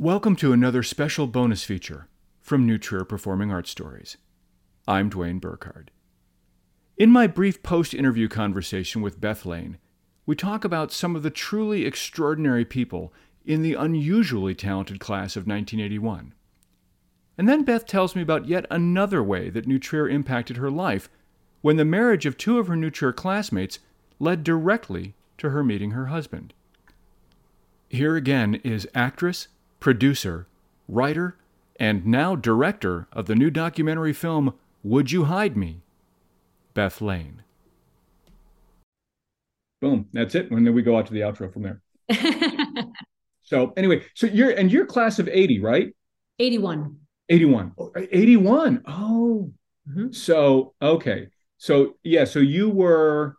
Welcome to another special bonus feature from New Trier Performing Arts Stories. I'm Dwayne Burkhard. In my brief post interview conversation with Beth Lane, we talk about some of the truly extraordinary people in the unusually talented class of 1981. And then Beth tells me about yet another way that New Trier impacted her life when the marriage of two of her New Trier classmates led directly to her meeting her husband. Here again is actress, producer, writer, and now director of the new documentary film Would You Hide Me? Beth Lane. Boom, that's it. And then we go out to the outro from there. so anyway, so you're and you're class of 80, right? 81. 81. Oh, 81. Oh. Mm-hmm. So okay. So yeah, so you were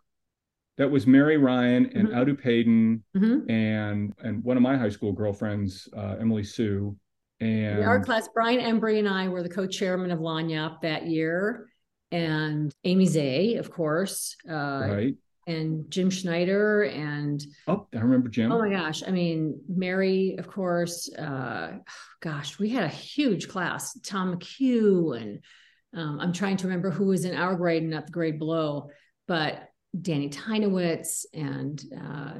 that was Mary Ryan and mm-hmm. Adu Payton mm-hmm. and and one of my high school girlfriends, uh, Emily Sue. And In our class, Brian Embry and I were the co-chairman of Lagniappe that year, and Amy Zay, of course, uh, right, and Jim Schneider, and oh, I remember Jim. Oh my gosh, I mean Mary, of course. Uh, gosh, we had a huge class. Tom McHugh, and um, I'm trying to remember who was in our grade and not the grade below, but Danny Tynowitz, and uh,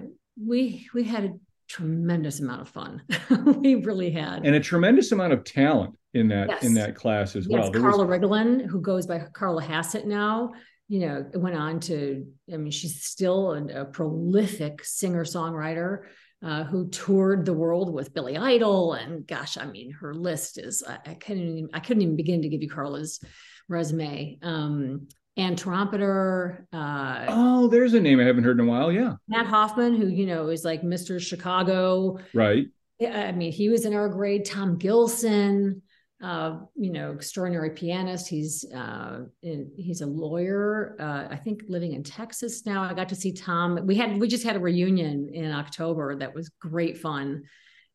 we we had a tremendous amount of fun. we really had, and a tremendous amount of talent in that yes. in that class as yes, well. There Carla was... Riglin, who goes by Carla Hassett now, you know, went on to. I mean, she's still a, a prolific singer songwriter. Uh, who toured the world with Billy Idol, and gosh, I mean, her list is I, I couldn't even I couldn't even begin to give you Carla's resume. Um, and trumpeter. Uh, oh, there's a name I haven't heard in a while. Yeah, Matt Hoffman, who you know is like Mr. Chicago. Right. I mean, he was in our grade. Tom Gilson, uh, you know, extraordinary pianist. He's uh, in, he's a lawyer. Uh, I think living in Texas now. I got to see Tom. We had we just had a reunion in October that was great fun,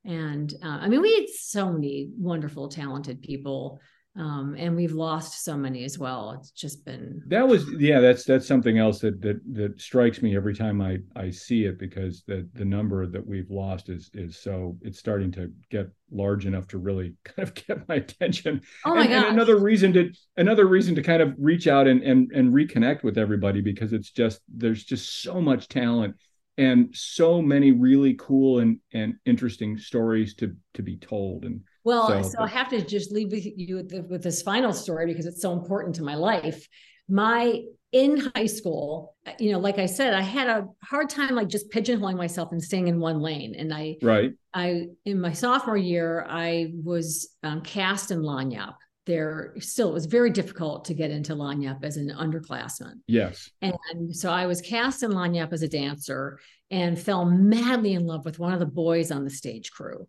and uh, I mean, we had so many wonderful, talented people um, and we've lost so many as well. It's just been that was yeah. That's that's something else that that that strikes me every time I I see it because the the number that we've lost is is so it's starting to get large enough to really kind of get my attention. Oh my and, and another reason to another reason to kind of reach out and and and reconnect with everybody because it's just there's just so much talent and so many really cool and and interesting stories to to be told and well, so, so I have to just leave with you with, the, with this final story because it's so important to my life. My in high school, you know, like I said, I had a hard time like just pigeonholing myself and staying in one lane. And I, right, I in my sophomore year, I was um, cast in Lagniappe. There still it was very difficult to get into Lagniappe as an underclassman. Yes, and so I was cast in Lagniappe as a dancer and fell madly in love with one of the boys on the stage crew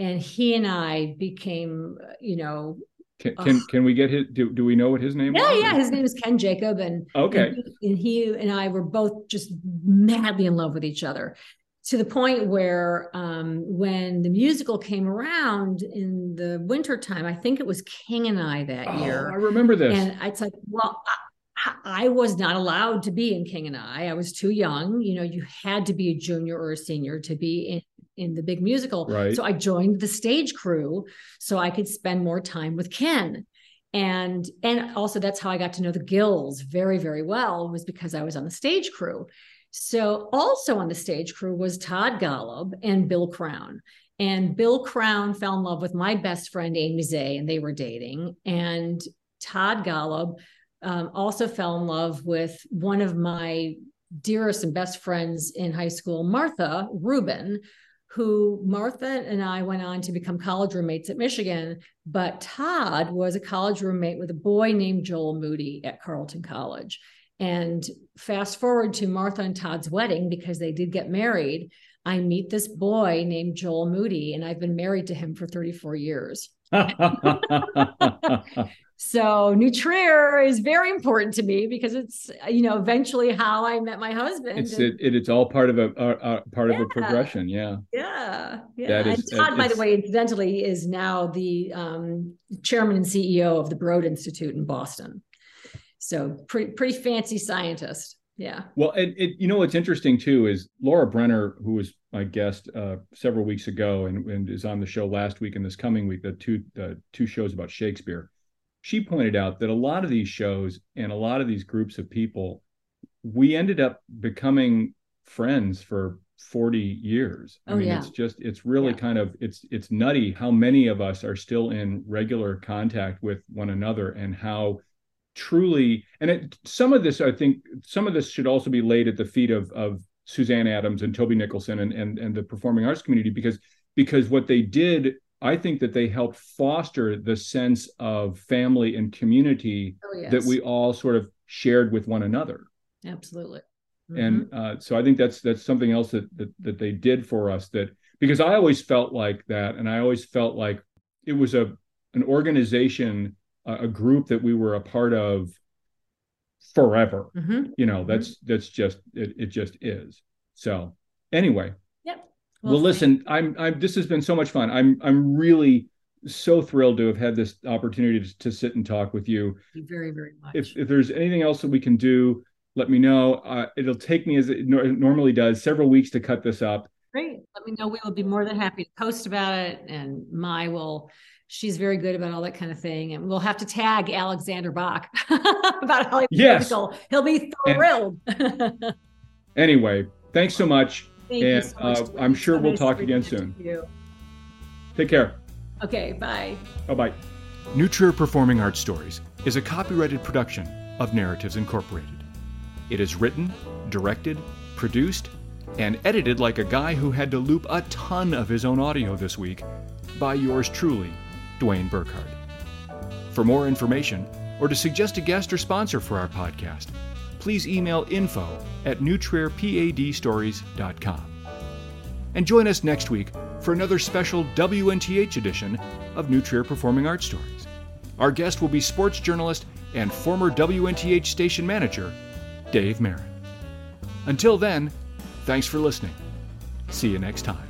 and he and I became, you know, can can, can we get his? Do, do we know what his name? Yeah, was? yeah. His name is Ken Jacob, and okay, and he, and he, and I were both just madly in love with each other, to the point where um, when the musical came around in the wintertime, I think it was King and I that oh, year. I remember this, and it's like, well. I, I was not allowed to be in King and I. I was too young. You know, you had to be a junior or a senior to be in in the big musical. Right. So I joined the stage crew so I could spend more time with Ken. And and also that's how I got to know the Gills very, very well, was because I was on the stage crew. So also on the stage crew was Todd Golub and Bill Crown. And Bill Crown fell in love with my best friend Amy Zay, and they were dating. And Todd Golub um, also fell in love with one of my dearest and best friends in high school, Martha Rubin, who Martha and I went on to become college roommates at Michigan. But Todd was a college roommate with a boy named Joel Moody at Carleton College. And fast forward to Martha and Todd's wedding because they did get married. I meet this boy named Joel Moody, and I've been married to him for 34 years. So New Trier is very important to me because it's you know eventually how I met my husband. It's and, it, it's all part of a, a, a part yeah, of a progression. Yeah. Yeah. Yeah. and Todd, by the way, incidentally, is now the um, chairman and CEO of the Broad Institute in Boston. So pretty pretty fancy scientist. yeah. Well, and it, you know what's interesting too is Laura Brenner, who was my guest uh, several weeks ago and, and is on the show last week and this coming week, the two the two shows about Shakespeare. She pointed out that a lot of these shows and a lot of these groups of people, we ended up becoming friends for 40 years. I Oh, mean, yeah. it's just it's really Yeah. kind of it's it's nutty how many of us are still in regular contact with one another and how truly and it, some of this I think some of this should also be laid at the feet of of Suzanne Adams and Toby Nicholson and and and the performing arts community because because what they did I think that they helped foster the sense of family and community Oh, yes. that we all sort of shared with one another absolutely. and Mhm. uh, so I think that's that's something else that, that that they did for us that because I always felt like that, and I always felt like it was a an organization, a, a group that we were a part of forever. Mhm. You know, that's that's just it. It just is. So anyway, Yep. well, listen, I'm I'm this has been so much fun. I'm I'm really so thrilled to have had this opportunity to, to sit and talk with you Thank you very, very much. if if there's anything else that we can do, let me know. Uh, it'll take me as it nor- normally does several weeks to cut this up. Great. Let me know. We will be more than happy to post about it. And Mai will, she's very good about all that kind of thing. And we'll have to tag Alexander Bach about Hollywood Yes. Musical. He'll be And- thrilled. Anyway, thanks so much. Thank you And, so much, uh, I'm sure So we'll nice talk again soon. you. Take care. Okay. Bye. Bye bye. New Trier Performing Arts Stories is a copyrighted production of Narratives Incorporated. It is written, directed, produced, and edited like a guy who had to loop a ton of his own audio this week by yours truly, Dwayne Burkhardt. For more information or to suggest a guest or sponsor for our podcast, please email info at newtrierpadstories.com. And join us next week for another special WNTH edition of New Trier Performing Arts Stories. Our guest will be sports journalist and former WNTH station manager, Dave Marin. Until then, thanks for listening. See you next time.